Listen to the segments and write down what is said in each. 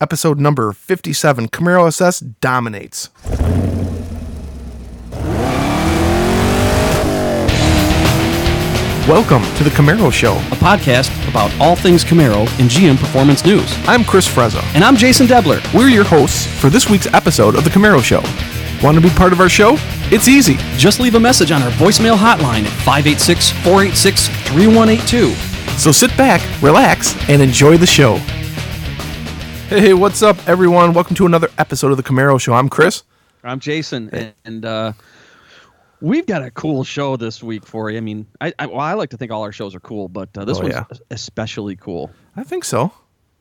episode number 57 Camaro SS Dominates. Welcome to the Camaro Show. a podcast about all things Camaro and GM Performance News. I'm Chris Frezza. And I'm Jason Debler. We're your hosts for this week's episode of the Camaro Show. Want to be part of our show? It's easy. Just leave a message on our voicemail hotline at 586 486 3182. So sit back, relax, and enjoy the show. Hey, what's up, everyone? Welcome to another episode of the Camaro Show. I'm Chris. I'm Jason, and, and uh, we've got a cool show this week for you. I mean, I, I, well, I like to think all our shows are cool, but uh, this Oh, one's yeah. especially cool. I think so.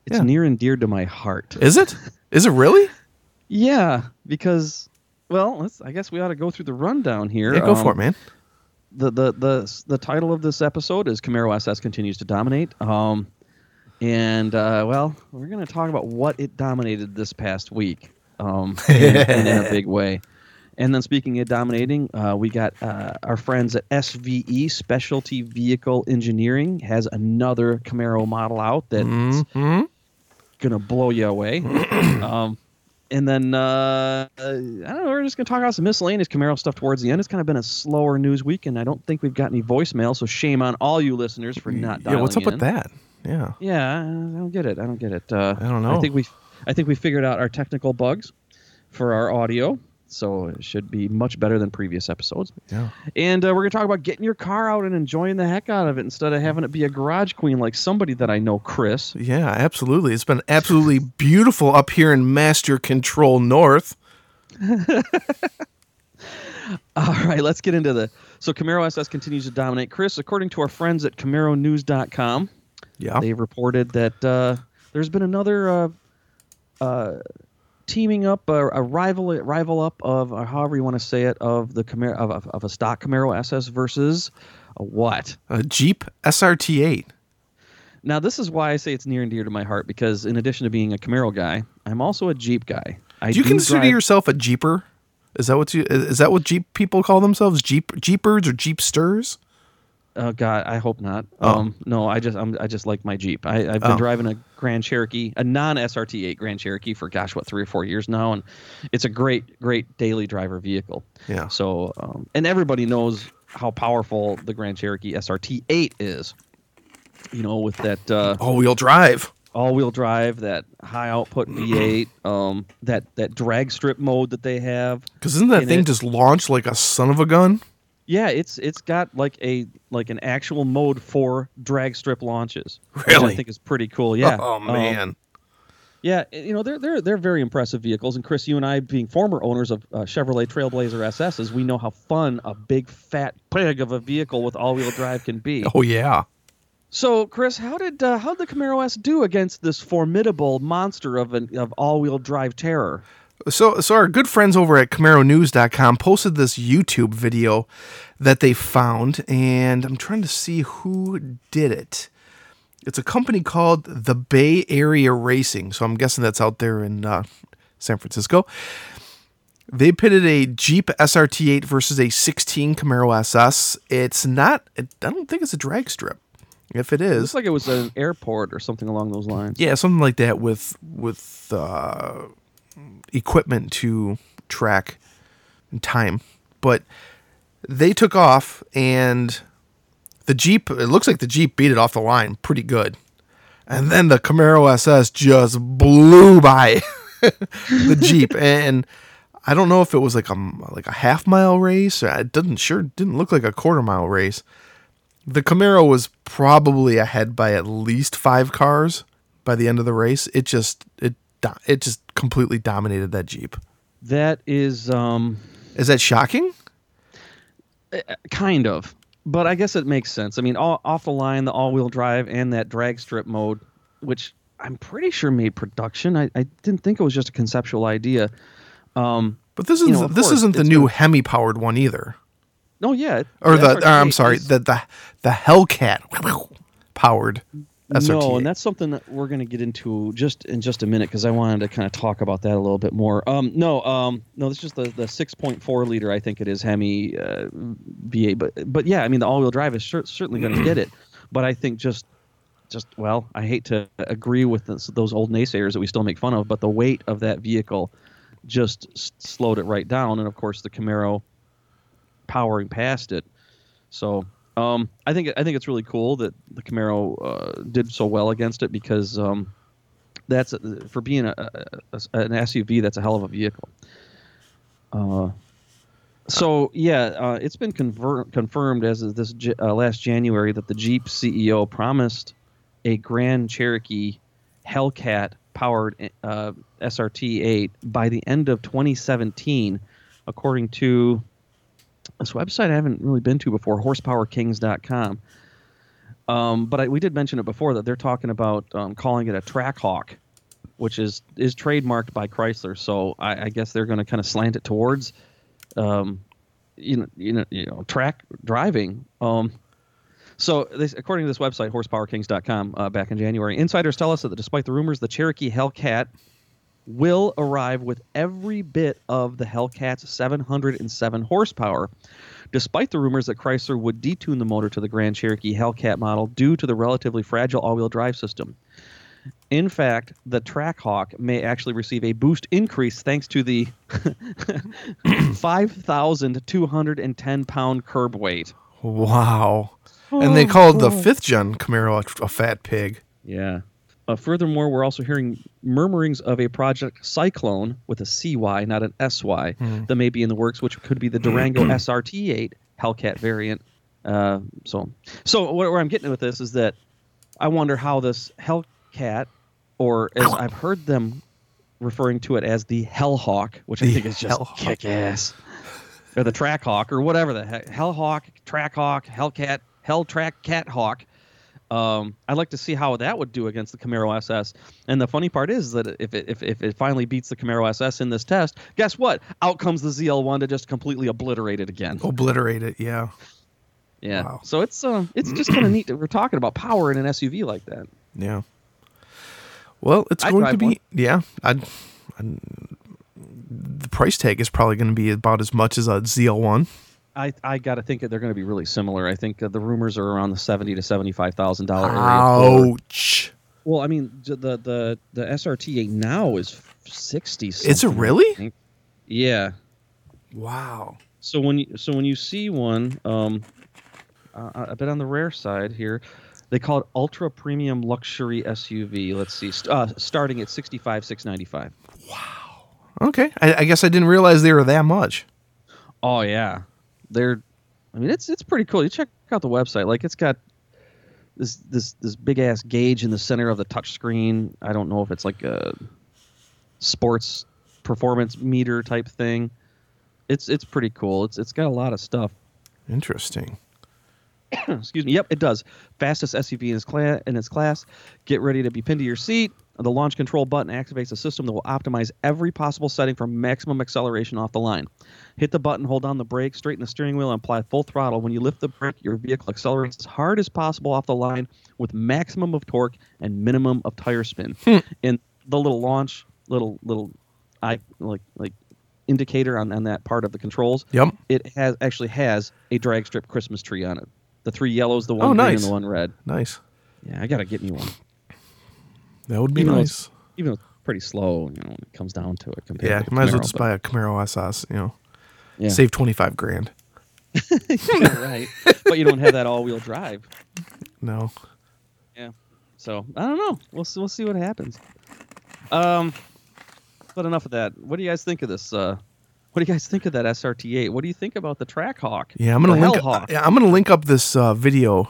It's Yeah. near and dear to my heart. Is it? Is it really? Yeah, because, well, let's, I guess we ought to go through the rundown here. Yeah, go Um, for it, man. the the the the title of this episode is Camaro SS continues to dominate. Um, and uh, well, we're going to talk about what it dominated this past week, um, and in a big way. And then speaking of dominating, uh, we got uh, our friends at SVE Specialty Vehicle Engineering has another Camaro model out that's hmm gonna blow you away. um, and then uh, uh, I don't know. We're just gonna talk about some miscellaneous Camaro stuff towards the end. It's kind of been a slower news week, and I don't think we've got any voicemail. So shame on all you listeners for not Yeah, what's up in. with that? Yeah. Yeah, I don't get it. I don't get it. Uh, I don't know. I think we, I think we figured out our technical bugs for our audio, so it should be much better than previous episodes. Yeah. And uh, we're gonna talk about getting your car out and enjoying the heck out of it instead of having it be a garage queen like somebody that I know, Chris. Yeah, absolutely. It's been absolutely beautiful up here in Master Control North. All right, let's get into the. So Camaro SS continues to dominate. Chris, according to our friends at CamaroNews.com, Yeah. they've reported that uh, there's been another uh, uh, teaming up, uh, a rival rival up of, or however you want to say it, of the Camaro of, of, a stock Camaro SS versus a what? A Jeep SRT8. Now this is why I say it's near and dear to my heart because in addition to being a Camaro guy, I'm also a Jeep guy. I Do you consider drive- yourself a Jeeper? Is that what you is is that what Jeep people call themselves? Jeep Jeepers or Jeepsters? Oh God, I hope not. Oh. Um, no, I just I'm, I just like my Jeep. I, I've been Oh. driving a Grand Cherokee, a non SRT8 Grand Cherokee for gosh, what three or four years now, and it's a great, great daily driver vehicle. Yeah. So, um, and everybody knows how powerful the Grand Cherokee SRT8 is. You know, with that uh, All-wheel drive. all-wheel drive, that high output V8, um, that that drag strip mode that they have. Cuz isn't that thing it- just launched like a son of a gun? Yeah, it's it's got like a like an actual mode for drag strip launches. which Really? I think is pretty cool. Yeah. Oh Um, man. yeah, you know they're they're they're very impressive vehicles. And Chris, you and I, being former owners of uh, Chevrolet Trailblazer SSs, we know how fun a big fat pig of a vehicle with all-wheel drive can be. oh yeah. So, Chris, how did uh, how did the Camaro S do against this formidable monster of an of all-wheel drive terror? So, so our good friends over at CamaroNews.com posted this YouTube video that they found, and I'm trying to see who did it. It's a company called the Bay Area Racing, so I'm guessing that's out there in uh, San Francisco. They pitted a Jeep SRT8 versus a 16 Camaro SS. It's not. I don't think it's a drag strip. If it is, like it was an airport or something along those lines. yeah, something like that with with uh, equipment to track time. But they took off, and the Jeep. It looks like the Jeep beat it off the line pretty good, and then the Camaro SS just blew by the Jeep, and I don't know if it was like a like a half mile race. It doesn't sure didn't look like a quarter mile race. The Camaro was probably ahead by at least five cars by the end of the race. It just it it just completely dominated that Jeep. That is um, Is that shocking? kind of, but I guess it makes sense. I mean, all, off the line, the all-wheel drive and that drag strip mode, which I'm pretty sure made production. I, I didn't think it was just a conceptual idea. Um, But this isn't know, this course, isn't the new Hemi powered one either, no, yeah, or the, uh, I'm sorry, is- the the the Hellcat powered SRT. No, and that's something that we're going to get into just in just a minute because I wanted to kind of talk about that a little bit more. Um, no, um, no, this is just the the 6.4 liter. I think it is Hemi uh, V8, but but yeah, I mean the all wheel drive is cer- certainly going to get it, but I think just just well, I hate to agree with this, those old naysayers that we still make fun of, but the weight of that vehicle just s- slowed it right down, and of course the Camaro powering past it. So um, I think I think it's really cool that the Camaro uh, did so well against it because um, that's for being a, a- an SUV. That's a hell of a vehicle. Uh, so yeah, uh, it's been conver- confirmed as of this uh, last January that the Jeep CEO promised a Grand Cherokee Hellcat powered uh, SRT8 by the end of 2017, according to this website I haven't really been to before, horsepowerkings.com. Um, but I, we did mention it before that they're talking about um, calling it a Trackhawk, which is is trademarked by Chrysler. So I, I guess they're going to kind of slant it towards, um, you know, you know, you know, track driving. Um, so, this, according to this website, horsepowerkings.com, uh, back in January, insiders tell us that despite the rumors, the Cherokee Hellcat will arrive with every bit of the Hellcat's 707 horsepower, despite the rumors that Chrysler would detune the motor to the Grand Cherokee Hellcat model due to the relatively fragile all-wheel drive system. In fact, the Trackhawk may actually receive a boost increase thanks to the 5,210 pound curb weight. Wow. And they oh, called the fifth gen Camaro a, a fat pig. Yeah. Uh, furthermore, we're also hearing murmurings of a project Cyclone with a CY, not an SY, that may be in the works, which could be the Durango SRT8 Hellcat variant. Uh, so, so what, where I'm getting with this is that I wonder how this Hellcat, or as I've heard them referring to it as the Hellhawk, which I think is just Hellhawk. kick ass, or the Trackhawk, or whatever the heck, Hellhawk, Trackhawk, Hellcat, Hell Track Cat Hawk. Um, I'd like to see how that would do against the Camaro SS. And the funny part is that if it, if, if it finally beats the Camaro SS in this test, guess what? Out comes the ZL1 to just completely obliterate it again. Obliterate it, yeah. Yeah. Wow. So it's uh, it's just kind of neat that we're talking about power in an SUV like that. Yeah. Well, it's I'd going to be one. yeah. I'd, I'd- the price tag is probably going to be about as much as a ZL1. I, I got to think that they're going to be really similar. I think uh, the rumors are around the seventy to seventy five thousand dollar area. for- Ouch! Well, I mean, the the the SRT8 now is sixty. Is it really? Yeah. Wow. So when you so when you see one, um, uh, a bit on the rare side here, they call it ultra premium luxury SUV. Let's see, st- uh, starting at sixty five six ninety five. Wow. Okay. I, I guess I didn't realize they were that much. Oh yeah, they're. I mean, it's it's pretty cool. You check out the website. Like it's got this this this big ass gauge in the center of the touch screen. I don't know if it's like a sports performance meter type thing. It's it's pretty cool. It's it's got a lot of stuff. Interesting. Excuse me. Yep, it does. Fastest SUV in its, cla- in its class. Get ready to be pinned to your seat. The launch control button activates a system that will optimize every possible setting for maximum acceleration off the line. Hit the button, hold down the brake, straighten the steering wheel, and apply full throttle. When you lift the brake, your vehicle accelerates as hard as possible off the line with maximum of torque and minimum of tire spin. Hmm. And the little launch, little little, I like like indicator on, on that part of the controls Yep. it has actually has a drag strip Christmas tree on it. The three yellows, the oh, one Oh, green, nice. and the one red. Nice. Yeah, I gotta get me one. That would be Even nice. Even though it's pretty slow, you know, when it comes down to it. Compared Yeah, to might as well just but- buy a Camaro SS. You know, Yeah. save twenty five grand. Yeah, right. But you don't have that all-wheel drive. No. Yeah. So I don't know. We'll see, we'll see what happens. Um, but enough of that. What do you guys think of this? Uh, what do you guys think of that SRT8? What do you think about the Trackhawk? Yeah, I'm gonna link. Hellhawk? Yeah, I'm gonna link up this uh, video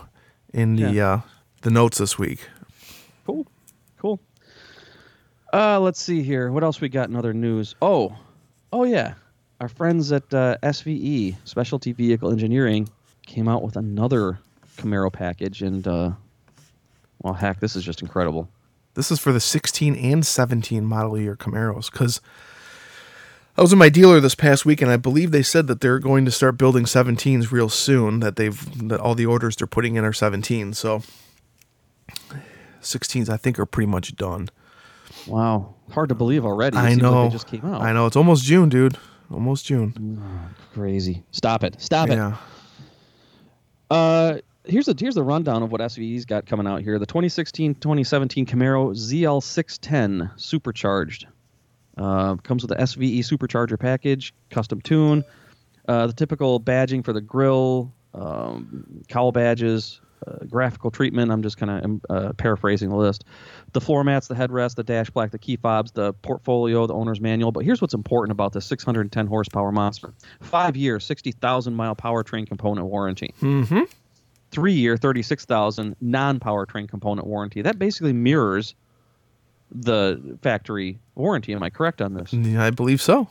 in the Yeah. uh, the notes this week. Cool. Uh, let's see here. What else we got in other news? Oh, oh yeah, our friends at uh, SVE Specialty Vehicle Engineering came out with another Camaro package, and uh, well, heck, this is just incredible. This is for the 16 and 17 model year Camaros because I was in my dealer this past week and I believe they said that they're going to start building 17s real soon. That they've that all the orders they're putting in are 17s. So 16s I think are pretty much done. Wow, hard to believe already. It I seems like know. they just came out. I know it's almost June, dude. Almost June. Crazy. Stop it. Stop it. Yeah. Uh, here's a here's the rundown of what SVE's got coming out here. The 2016-2017 Camaro ZL610 supercharged uh, comes with the SVE supercharger package, custom tune, uh, the typical badging for the grill, um, cowl badges, uh, graphical treatment. I'm just kind of uh, paraphrasing the list. The floor mats, the headrest, the dash black, the key fobs, the portfolio, the owner's manual. But here's what's important about this 610 horsepower monster: five year, 60,000 mile powertrain component warranty. Mm-hmm. Three year, 36,000 non powertrain component warranty. That basically mirrors the factory warranty. Am I correct on this? Yeah, I believe so.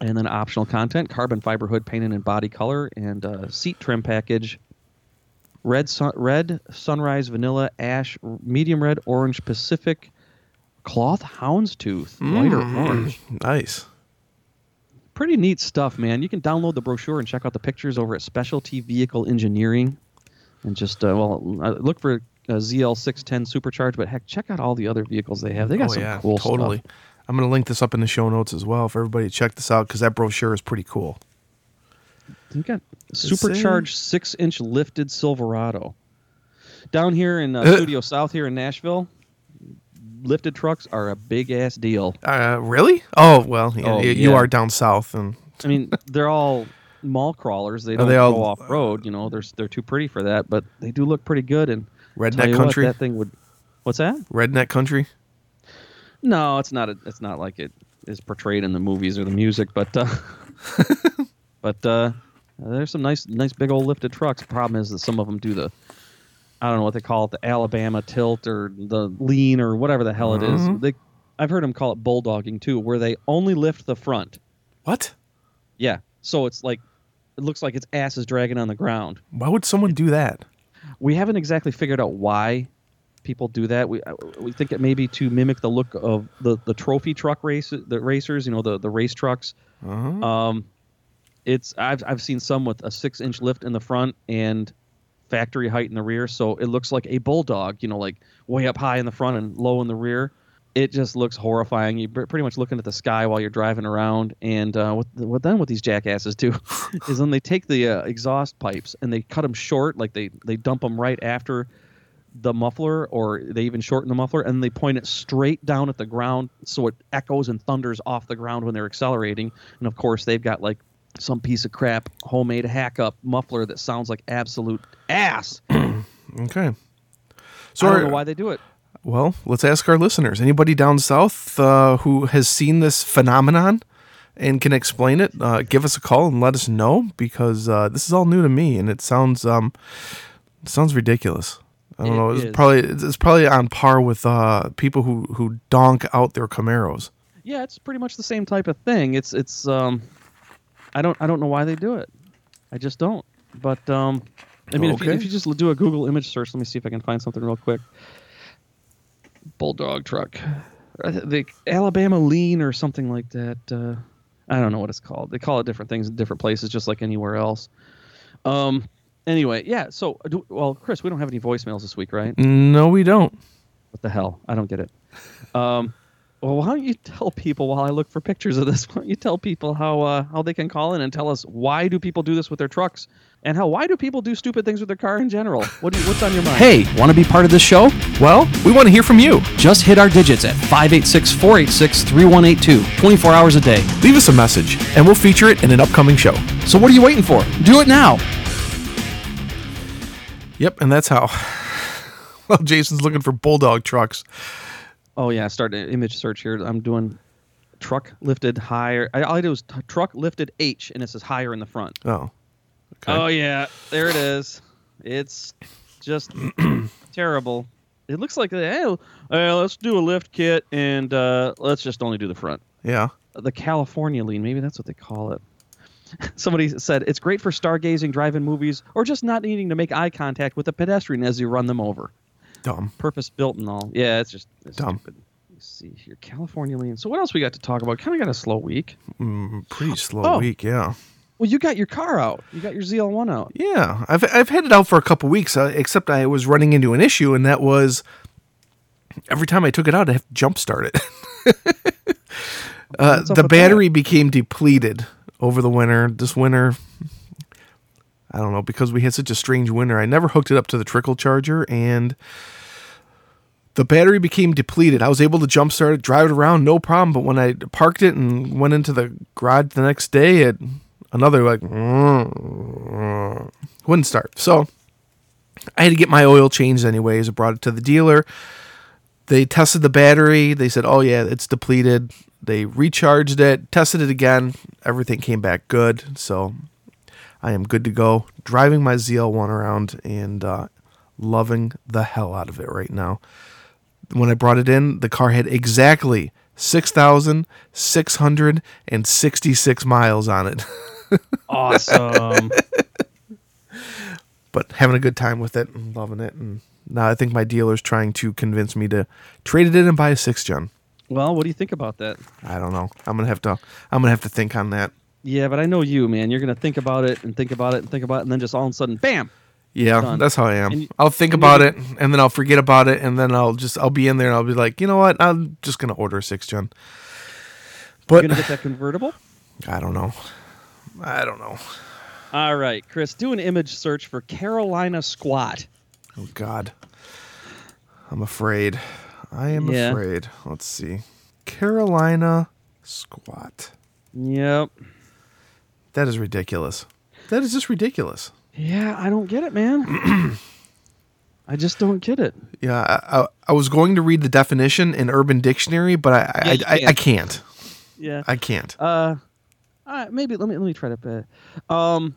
And then optional content: carbon fiber hood painted in body color and uh, seat trim package red sun, red sunrise vanilla ash medium red orange pacific cloth houndstooth lighter Mm. orange Nice. pretty neat stuff man you can download the brochure and check out the pictures over at specialty vehicle engineering and just uh, well uh, look for uh, zl610 supercharged but heck check out all the other vehicles they have they got oh some yeah, cool totally. stuff I'm gonna link this up in the show notes as well for everybody to check this out because that brochure is pretty cool. You got supercharged six inch lifted Silverado. Down here in uh, Uh. Studio South here in Nashville, lifted trucks are a big ass deal. Uh, really? Oh well, yeah, Oh, you yeah. are down south, and I mean, they're all mall crawlers. They don't they all- go off road. You know, they're they're too pretty for that, but they do look pretty good. And redneck country. what, that thing would. What's that? redneck country. No, it's not. A, it's not like it is portrayed in the movies or the music, but uh, but uh, there's some nice, nice big old lifted trucks. Problem is that some of them do the, I don't know what they call it, the Alabama tilt or the lean or whatever the hell it is. Mhm. They, I've heard them call it bulldogging too, where they only lift the front. What? Yeah, so it's like, it looks like its ass is dragging on the ground. Why would someone do that? We haven't exactly figured out why people do that. We uh, we think it may be to mimic the look of the, the trophy truck race the racers, you know, the the race trucks. Uh-huh. Um, it's I've I've seen some with a six inch lift in the front and factory height in the rear, so it looks like a bulldog. You know, like way up high in the front and low in the rear. It just looks horrifying. You're pretty much looking at the sky while you're driving around. And uh, what what then what these jackasses do is then they take the uh, exhaust pipes and they cut them short, like they they dump them right after the muffler or they even shorten the muffler and they point it straight down at the ground so it echoes and thunders off the ground when they're accelerating and of course they've got like some piece of crap homemade hack up muffler that sounds like absolute ass Okay. So, i don't know why they do it well, let's ask our listeners. Anybody down south uh, who has seen this phenomenon and can explain it, uh, give us a call and let us know because uh, this is all new to me and it sounds um, it sounds ridiculous. I don't It know. It's is. probably it's probably on par with uh, people who who donk out their Camaros. yeah it's pretty much the same type of thing it's it's um i don't i don't know why they do it. I just don't. But um i mean if, you, if you just do a google image search let me see if i can find something real quick. Bulldog truck. The alabama lean or something like that uh i don't know what it's called. They call it different things in different places just like anywhere else. Um anyway yeah so do, well chris we don't have any voicemails this week right? No, we don't. what the hell? I don't get it. Um, well, why don't you tell people while I look for pictures of this? Why don't you tell people how uh, how they can call in and tell us why do people do this with their trucks, and how why do people do stupid things with their car in general? What you, what's on your mind? Hey, want to be part of this show? Well, we want to hear from you. Just hit our digits at 586 486 3182, 24 hours a day. Leave us a message and we'll feature it in an upcoming show. So what are you waiting for? Do it now. Yep, and that's how. Well, Jason's looking for bulldog trucks. Oh yeah, start an image search here. I'm doing truck lifted higher. I, all I do is t- truck lifted H, and it says higher in the front. Oh, okay. Oh yeah, there it is. It's just terrible. It looks like hey, hey, let's do a lift kit and uh, let's just only do the front. yeah. The California lean, maybe that's what they call it. Somebody said it's great for stargazing, drive-in movies, or just not needing to make eye contact with a pedestrian as you run them over. Dumb. Purpose built and all. Yeah, it's just it's Dumb. stupid. Let's see here, California lean. So what else we got to talk about? Kind of got a slow week. Mm, pretty slow Oh. week, yeah. Well, you got your car out. You got your ZL1 out. Yeah, I've I've had it out for a couple weeks, uh, except I was running into an issue, and that was every time I took it out, I have to jump start it. uh, the battery became depleted over the winter. This winter, I don't know because we had such a strange winter. I never hooked it up to the trickle charger, and the battery became depleted. I was able to jumpstart it, drive it around, no problem. But when I parked it and went into the garage the next day, it another like wouldn't start. So I had to get my oil changed anyways. I brought it to the dealer. They tested the battery. They said, "Oh yeah, it's depleted." They recharged it, tested it again. Everything came back good. So I am good to go. Driving my ZL1 around and uh, loving the hell out of it right now. When I brought it in, the car had exactly 6,666 miles on it. Awesome. but having a good time with it and loving it. And now I think my dealer's trying to convince me to trade it in and buy a six gen. well, what do you think about that? I don't know. I'm gonna have to. I'm gonna have to think on that. Yeah, but I know you, man. You're gonna think about it and think about it and think about it, and then just all of a sudden, bam! Yeah, Done. that's how I am. And- I'll think about you- it and then I'll forget about it and then I'll just I'll be in there and I'll be like, you know what? I'm just gonna order a six gen. You're But gonna get that convertible. I don't know. I don't know. All right, Chris, do an image search for Carolina squat. Oh God. I'm afraid. I am Yeah. afraid. Let's see. Carolina squat. Yep. That is ridiculous. That is just ridiculous. Yeah, I don't get it, man. I just don't get it. Yeah, I, I, I was going to read the definition in Urban Dictionary, but I Yeah, I, you I, I can't. can't. Yeah. I can't. Uh, all right, maybe let me let me try to. Uh, um,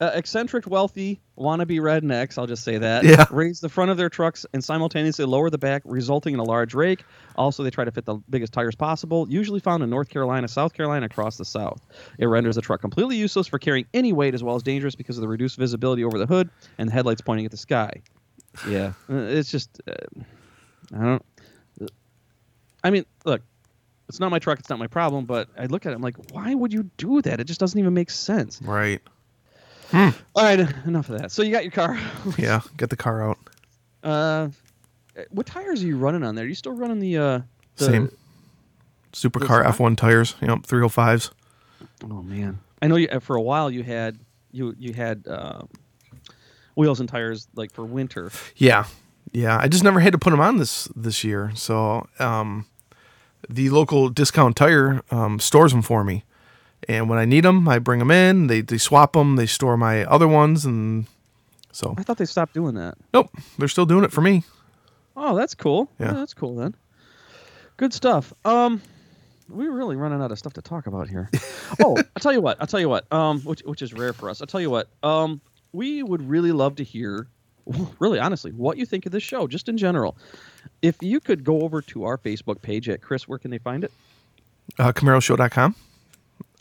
uh, eccentric, wealthy, wannabe rednecks. I'll just say that. Yeah. Raise the front of their trucks and simultaneously lower the back, resulting in a large rake. Also, they try to fit the biggest tires possible. Usually found in North Carolina, South Carolina, across the South. It renders the truck completely useless for carrying any weight, as well as dangerous because of the reduced visibility over the hood and the headlights pointing at the sky. Yeah, uh, it's just. Uh, I don't. I mean, look, it's not my truck. It's not my problem. But I look at it. I'm like, why would you do that? It just doesn't even make sense. Right. All right, enough of that. So you got your car. Yeah. Get the car out. Uh, what tires are you running on there? Are you still running the uh? The, Same. Supercar F1 tires. Yep. 305s. Oh man, I know you. uh, For a while, you had you you had uh, wheels and tires like for winter. Yeah. Yeah. I just never had to put them on this this year. So um, the local discount tire um, stores them for me. And when I need them, I bring them in. They, they swap them. They store my other ones. And so, I thought they stopped doing that. nope, they're still doing it for me. Oh, that's cool. Yeah. that's cool then. Good stuff. Um, we're really running out of stuff to talk about here. oh, I'll tell you what. I'll tell you what. Um, which which is rare for us. I'll tell you what. Um, we would really love to hear, really honestly, what you think of this show, just in general. If you could go over to our Facebook page at Chris, where can they find it? uh, CamaroShow.com.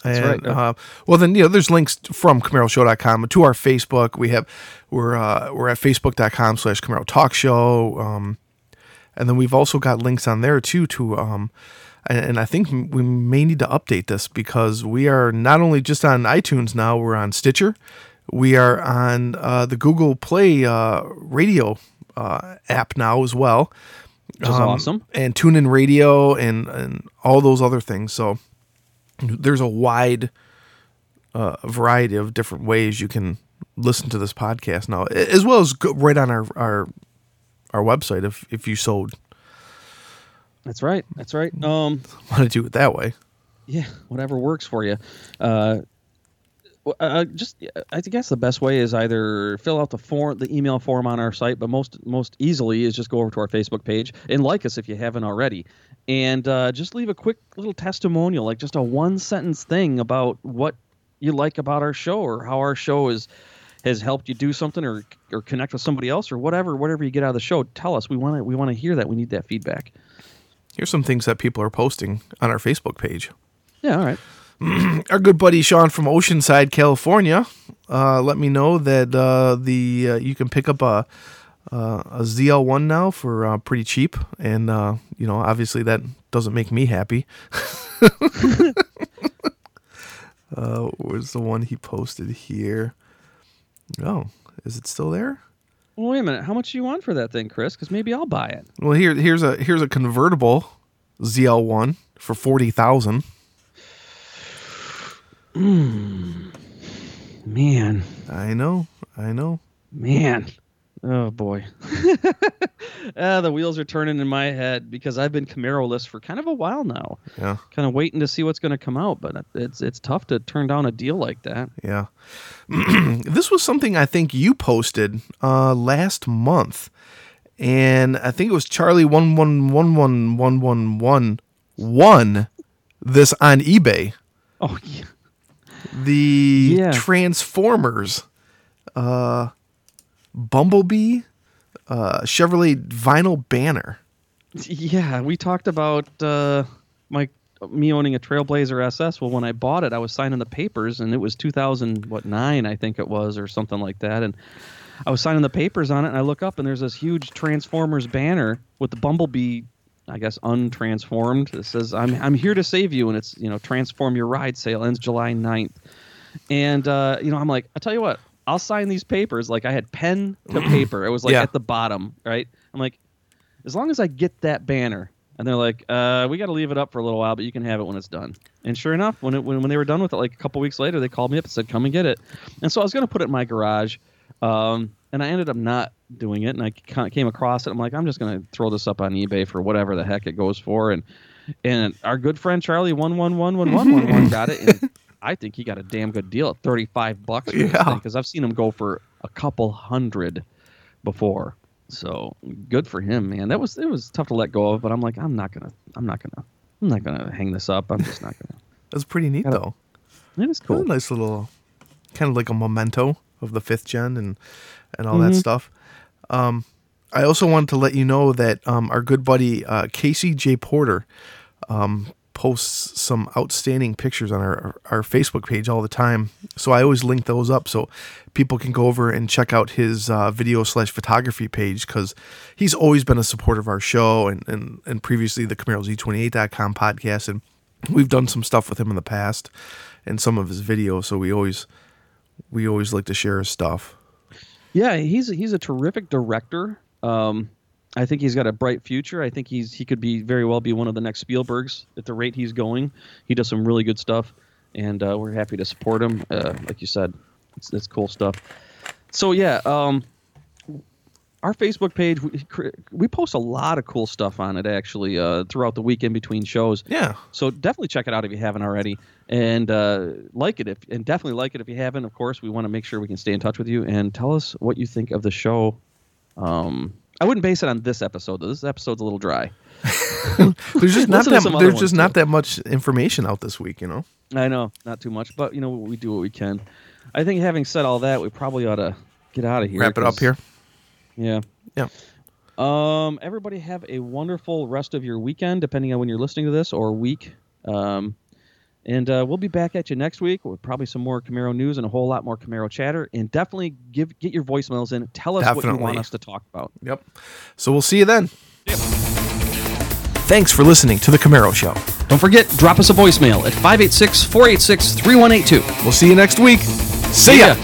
That's and, right, yeah. Uh, well, then you know, there's links from CamaroShow.com to our Facebook. We have we're uh, we're at Facebook.com slash Camaro Talk Show, um, and then we've also got links on there too to um, and, and I think we may need to update this because we are not only just on iTunes now, we're on Stitcher, we are on uh, the Google Play uh, radio uh, app now as well Which is um, awesome. and TuneIn radio and and all those other things. So there's a wide uh, variety of different ways you can listen to this podcast now, as well as go right on our our our website if if you so That's right. That's right. Um, want to do it that way. yeah, whatever works for you. Uh, uh, just I guess the best way is either fill out the form, the email form on our site, but most most easily is just go over to our Facebook page and like us if you haven't already, and uh, just leave a quick little testimonial, like just a one sentence thing about what you like about our show or how our show is has helped you do something or or connect with somebody else or whatever whatever you get out of the show. Tell us. We want to we want to hear that. We need that feedback. Here's some things that people are posting on our Facebook page. Yeah. All right. Our good buddy Sean from Oceanside, California, uh, let me know that uh, the uh, you can pick up a uh, a ZL1 now for uh, pretty cheap, and uh, you know obviously that doesn't make me happy. uh, where's the one he posted here? Oh, is it still there? Well, wait a minute. How much do you want for that thing, Chris? Because maybe I'll buy it. Well, here here's a here's a convertible ZL1 for forty thousand. Man, I know. I know. man. Oh boy. uh, the wheels are turning in my head because I've been Camaro-less for kind of a while now. Yeah. Kind of waiting to see what's going to come out, but it's it's tough to turn down a deal like that. Yeah. this was something I think you posted uh, last month. And I think it was Charlie one one one one one one one won this on eBay. Oh yeah. The Yeah. Transformers, uh, Bumblebee, uh, Chevrolet vinyl banner. Yeah, we talked about uh, my me owning a Trailblazer SS. Well, when I bought it, I was signing the papers, and it was 2000 what nine, I think it was, or something like that. And I was signing the papers on it, and I look up, and there's this huge Transformers banner with the Bumblebee, I guess untransformed. It says, "I'm I'm here to save you," and it's you know, transform your ride sale ends July 9th. And uh, you know, I'm like, I tell you what, I'll sign these papers. Like I had pen to paper. It was like Yeah. at the bottom, right? I'm like, as long as I get that banner. And they're like, uh, we got to leave it up for a little while, but you can have it when it's done. And sure enough, when it, when, when they were done with it, like a couple weeks later, they called me up and said, come and get it. And so I was going to put it in my garage. Um, and I ended up not doing it. And I came across it. I'm like, I'm just going to throw this up on eBay for whatever the heck it goes for. And and our good friend Charlie one one one one one one one got it. I think he got a damn good deal at 35 bucks Yeah. because I've seen him go for a couple hundred before. So good for him, man. That was it was tough to let go of, but I'm like, I'm not gonna, I'm not gonna, I'm not gonna hang this up. I'm just not gonna. That's pretty neat, Yeah. though. It is cool. a nice little, kind of like a memento of the fifth gen and and all Mm-hmm. that stuff. Um, I also wanted to let you know that um, our good buddy uh, Casey J Porter um, posts some outstanding pictures on our our Facebook page all the time. So I always link those up so people can go over and check out his uh, video slash photography page because he's always been a supporter of our show and and, and previously the CamaroZ28.com podcast and we've done some stuff with him in the past and some of his videos. So we always we always like to share his stuff. Yeah, he's he's a terrific director. Um, I think he's got a bright future. I think he's he could be very well be one of the next Spielbergs at the rate he's going. He does some really good stuff, and uh, we're happy to support him. Uh, like you said, it's, it's cool stuff. So yeah, um, our Facebook page we, we post a lot of cool stuff on it actually uh, throughout the week in between shows. Yeah. So definitely check it out if you haven't already, and uh, like it if and definitely like it if you haven't. Of course, we want to make sure we can stay in touch with you and tell us what you think of the show. Um, I wouldn't base it on this episode. though. This episode's a little dry. There's just not that there's ones, just not too. that much information out this week, you know. I know, not too much, but you know we do what we can. I think having said all that, we probably ought to get out of here. Wrap it up 'cause- here. Yeah. Yeah. Um, everybody have a wonderful rest of your weekend, depending on when you're listening to this or week. Um, and uh, we'll be back at you next week with probably some more Camaro news and a whole lot more Camaro chatter. And definitely give get your voicemails in. Tell us what you want us to talk about. Yep. So we'll see you then. Thanks for listening to the Camaro Show. Don't forget, drop us a voicemail at 586 486 3182. We'll see you next week. See ya.